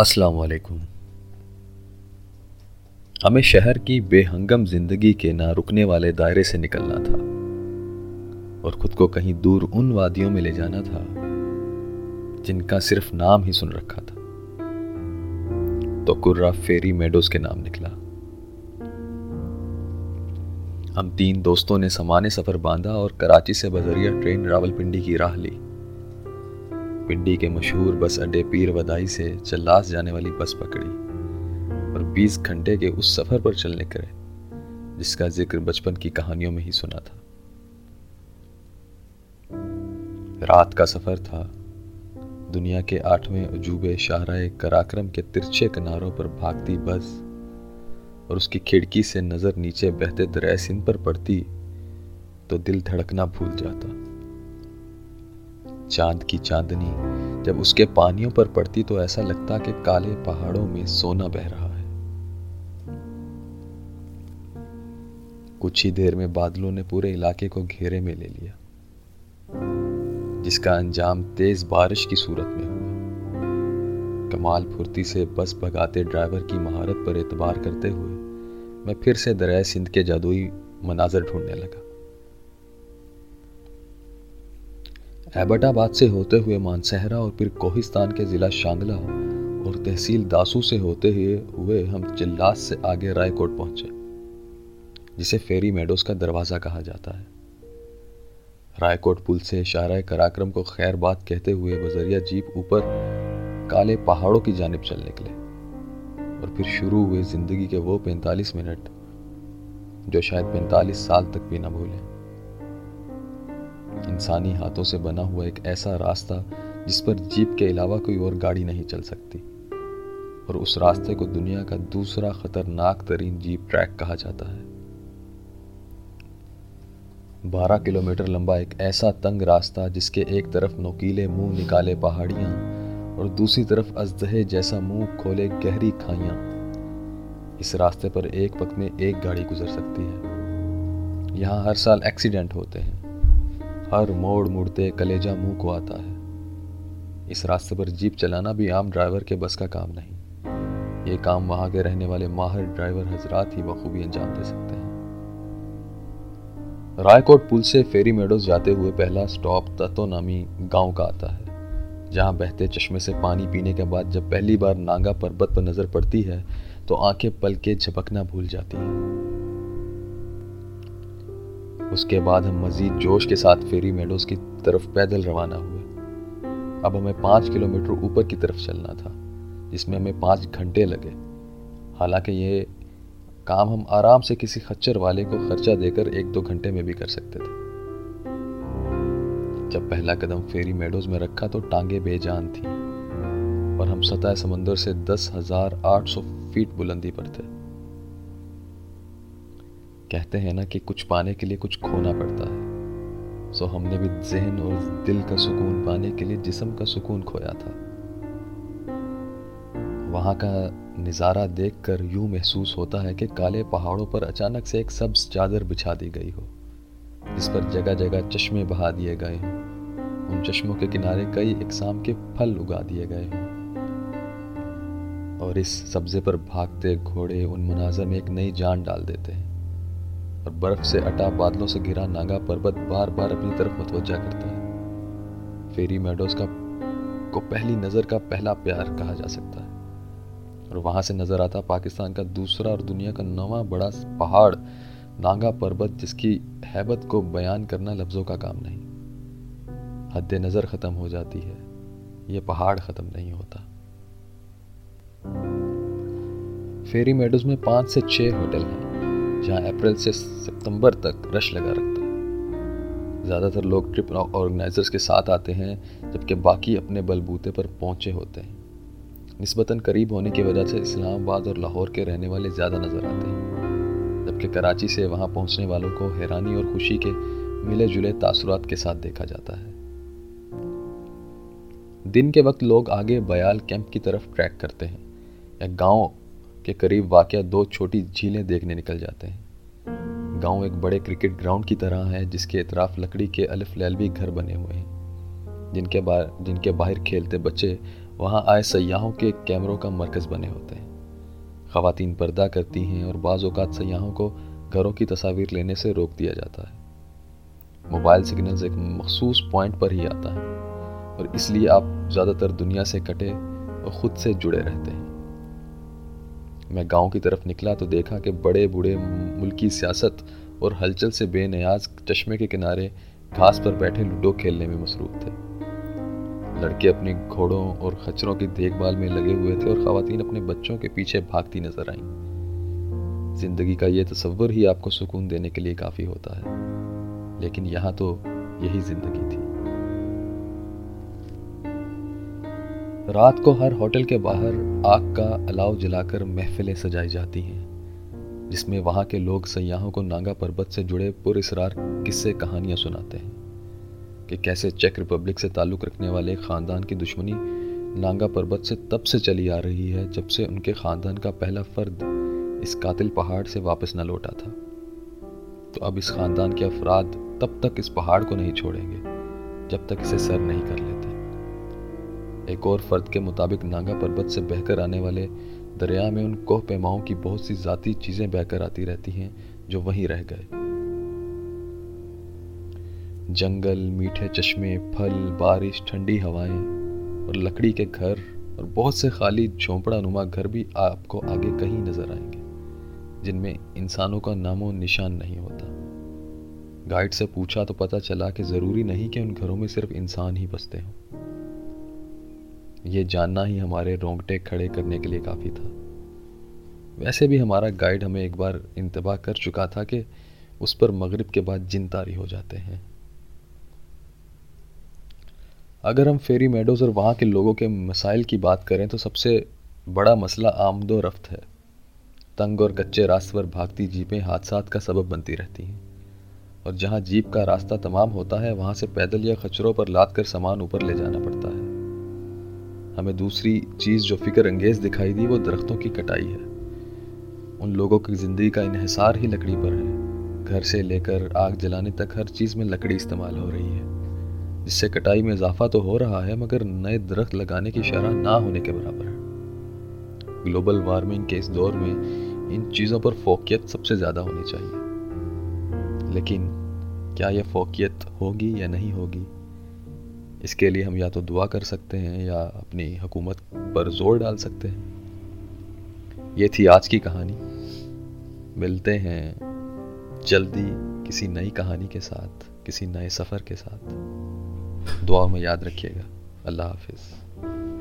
अस्सलाम वालेकुम हमें शहर की बेहंगम ज़िंदगी के ना रुकने वाले दायरे से निकलना था और खुद को कहीं दूर उन वादियों में ले जाना था जिनका सिर्फ़ नाम ही सुन रखा था। तो कुर्रा फेरी मेडोज के नाम निकला। हम तीन दोस्तों ने समाने सफ़र बांधा और कराची से बजरिया ट्रेन रावलपिंडी की राह ली। पिंडी के मशहूर बस अड्डे पीर वदाई से चल्लास जाने वाली बस पकड़ी और 20 घंटे के उस सफ़र पर चलने करे, जिसका ज़िक्र बचपन की कहानियों में ही सुना था। रात का सफ़र था। दुनिया के आठवें अजूबे शाहराए कराक्रम के तिरछे किनारों पर भागती बस और उसकी खिड़की से नज़र नीचे बहते दरिया सिंध पर पड़ती तो दिल धड़कना भूल जाता। चाँद की चांदनी। जब उसके पानियों पर पड़ती तो ऐसा लगता कि काले पहाड़ों में सोना बह रहा है। कुछ ही देर में बादलों ने पूरे इलाके को घेरे में ले लिया, जिसका अंजाम तेज बारिश की सूरत में हुआ। कमाल फुर्ती से बस भगाते ड्राइवर की महारत पर एतबार करते हुए मैं फिर से दरिया सिंध के जादुई मनाजर ढूँढने लगा। एबटाबाद से होते हुए मानसहरा और फिर कोहिस्तान के ज़िला शांगला और तहसील दासू से होते हुए हुए हम चिल्लास से आगे रायकोट पहुँचे, जिसे फेरी मेडोज का दरवाज़ा कहा जाता है। रायकोट पुल से इशारा कराक्रम को खैर बात कहते हुए बजरिया जीप ऊपर काले पहाड़ों की जानब चल निकले और फिर शुरू हुए ज़िंदगी के वो पैंतालीस मिनट जो शायद पैंतालीस साल तक भी ना भूलें। इंसानी हाथों से बना हुआ एक ऐसा रास्ता जिस पर जीप के अलावा कोई और गाड़ी नहीं चल सकती। और उस रास्ते को दुनिया का दूसरा खतरनाक तरीन जीप ट्रैक कहा जाता है। बारह किलोमीटर लंबा एक ऐसा तंग रास्ता जिसके एक तरफ़ नोकीले मुँह निकाले पहाड़ियाँ और दूसरी तरफ़ अजदहे जैसा मुँह खोले गहरी खाइयाँ। इस रास्ते पर एक वक्त में एक गाड़ी गुजर सकती है। यहाँ हर साल एक्सीडेंट होते हैं। हर मोड़ मुड़ते कलेजा मुँह को आता है। इस रास्ते पर जीप चलाना भी आम ड्राइवर के बस का काम नहीं। ये काम वहाँ के रहने वाले माहिर ड्राइवर हजरात ही बखूबी अंजाम दे सकते हैं। रायकोट पुल से फेरी मेडोज जाते हुए पहला स्टॉप ततो नामी गाँव का आता है, जहाँ बहते चश्मे से पानी पीने के बाद जब पहली बार नांगा पर्वत पर नज़र पड़ती है तो आँखें पल के झपकना भूल जाती हैं। उसके बाद हम मजीद जोश के साथ फेरी मेडोज की तरफ़ पैदल रवाना हुए। अब हमें पाँच किलोमीटर ऊपर की तरफ़ चलना था, जिसमें हमें पाँच घंटे लगे। हालाँकि ये काम हम आराम से किसी खच्चर वाले को खर्चा देकर एक दो घंटे में भी कर सकते थे। जब पहला कदम फेरी मेडोज में रखा तो टांगे बेजान थी, और हम सतह समंदर से दस हज़ार आठ सौ फीट बुलंदी पर थे। कहते हैं ना कि कुछ पाने के लिए कुछ खोना पड़ता है। सो हमने भी जहन और दिल का सुकून पाने के लिए जिसम का सुकून खोया था। वहाँ का नज़ारा देखकर यूँ महसूस होता है कि काले पहाड़ों पर अचानक से एक सब्ज चादर बिछा दी गई हो, जिस पर जगह जगह चश्मे बहा दिए गए हों। उन चश्मों के किनारे कई इकसाम के फल उगा दिए गए हों। और इस सब्जे पर भागते घोड़े उन मनाजर में एक नई जान डाल देते हैं। और बर्फ़ से अटा बादलों से घिरा नागा पर्वत बार बार अपनी तरफ़ मुतवजा करता है। फेरी मेडोज का को पहली नज़र का पहला प्यार कहा जा सकता है। और वहाँ से नज़र आता पाकिस्तान का दूसरा और दुनिया का नवा बड़ा पहाड़, नागा पर्वत, जिसकी हैबत को बयान करना लफ्ज़ों का काम नहीं। हद नज़र ख़त्म हो जाती है। ये पहाड़ ख़त्म नहीं होता। फेरी मेडोज में पाँच से छह होटल हैं। जहाँ अप्रैल से सितंबर तक रश लगा रखता है। ज़्यादातर लोग ट्रिप ऑर्गेनाइजर्स के साथ आते हैं, जबकि बाकी अपने बलबूते पर पहुँचे होते हैं। नस्बता करीब होने की वजह से इस्लामाबाद और लाहौर के रहने वाले ज़्यादा नज़र आते हैं, जबकि कराची से वहाँ पहुँचने वालों को हैरानी और खुशी के मिले जुले तासुरात के साथ देखा जाता है। दिन के वक्त लोग आगे बयाल कैंप की तरफ़ ट्रैक करते हैं, या गाँव के करीब वाक़ दो छोटी झीलें देखने निकल जाते हैं। गाँव एक बड़े क्रिकेट ग्राउंड की तरह है, जिसके इतराफ लकड़ी के अलिफ लैलवी घर बने हुए हैं। जिनके बाहर जिनके बाहर खेलते बच्चे वहाँ आए सयाहों के कैमरों का मरकज़ बने होते हैं। खातन पर्दा करती हैं और बाज़ अवत सयाहों को घरों की तस्वीर लेने से रोक दिया जाता है। मोबाइल सिग्नल्स एक मखसूस पॉइंट पर ही आता है, और इसलिए आप ज़्यादातर दुनिया से कटे और ख़ुद से जुड़े रहते हैं। मैं गाँव की तरफ़ निकला तो देखा कि बड़े बूढ़े मुल्की सियासत और हलचल से बेनियाज चश्मे के किनारे घास पर बैठे लूडो खेलने में मसरूफ थे। लड़के अपने घोड़ों और खच्चरों की देखभाल में लगे हुए थे और खातन अपने बच्चों के पीछे भागती नज़र आईं। ज़िंदगी का ये तस्वर ही आपको सुकून देने के लिए काफ़ी होता है। लेकिन यहाँ तो यही ज़िंदगी थी। रात को हर होटल के बाहर आग का अलाव जलाकर महफिलें सजाई जाती हैं, जिसमें वहाँ के लोग सयाहों को नांगा पर्वत से जुड़े पुरस्रार किस्से कहानियाँ सुनाते हैं, कि कैसे चेक रिपब्लिक से ताल्लुक़ रखने वाले ख़ानदान की दुश्मनी नांगा पर्वत से तब से चली आ रही है, जब से उनके ख़ानदान का पहला फ़र्द इस कातिल पहाड़ से वापस न लौटा था। तो अब इस ख़ानदान के अफराद तब तक इस पहाड़ को नहीं छोड़ेंगे, जब तक इसे सर नहीं कर लेते। एक और फर्द के मुताबिक नागा पर्वत से बहकर आने वाले दरिया में उन कोह पैमाओं की बहुत सी ज़ाती चीज़ें बहकर आती रहती हैं, जो वहीं रह गए। जंगल, मीठे चश्मे, फल, बारिश, ठंडी हवाएँ और लकड़ी के घर और बहुत से खाली झोंपड़ा नुमा घर भी आपको आगे कहीं नज़र आएँगे, जिनमें इंसानों का नामो निशान नहीं होता। गाइड से पूछा तो पता चला कि ज़रूरी नहीं कि उन घरों में सिर्फ़ इंसान ही बसते हों। ये जानना ही हमारे रोंगटे खड़े करने के लिए काफ़ी था। वैसे भी हमारा गाइड हमें एक बार इंतबाह कर चुका था कि उस पर मगरिब के बाद जिन तारी हो जाते हैं। अगर हम फेरी मेडोज़ और वहाँ के लोगों के मसाइल की बात करें तो सबसे बड़ा मसला आमदो रफ्त है। तंग और कच्चे रास्ते पर भागती जीपें हादसा का सबब बनती रहती हैं। और जहाँ जीप का रास्ता तमाम होता है, वहाँ से पैदल या खचरों पर लाद कर सामान ऊपर ले जाना पड़ता है। हमें दूसरी चीज़ जो फ़िक्र अंगेज़ दिखाई दी वो दरख्तों की कटाई है। उन लोगों की ज़िंदगी का इन्हसार ही लकड़ी पर है। घर से लेकर आग जलाने तक हर चीज़ में लकड़ी इस्तेमाल हो रही है। जिससे कटाई में इजाफा तो हो रहा है, मगर नए दरख्त लगाने की शरह ना होने के बराबर है। ग्लोबल वार्मिंग के इस दौर में इन चीज़ों पर फोकियत सबसे ज़्यादा होनी चाहिए। लेकिन क्या यह फोकियत होगी या नहीं होगी? इसके लिए हम या तो दुआ कर सकते हैं या अपनी हुकूमत पर ज़ोर डाल सकते हैं। ये थी आज की कहानी। मिलते हैं जल्दी किसी नई कहानी के साथ, किसी नए सफ़र के साथ। दुआ में याद रखिएगा। अल्लाह हाफिज़।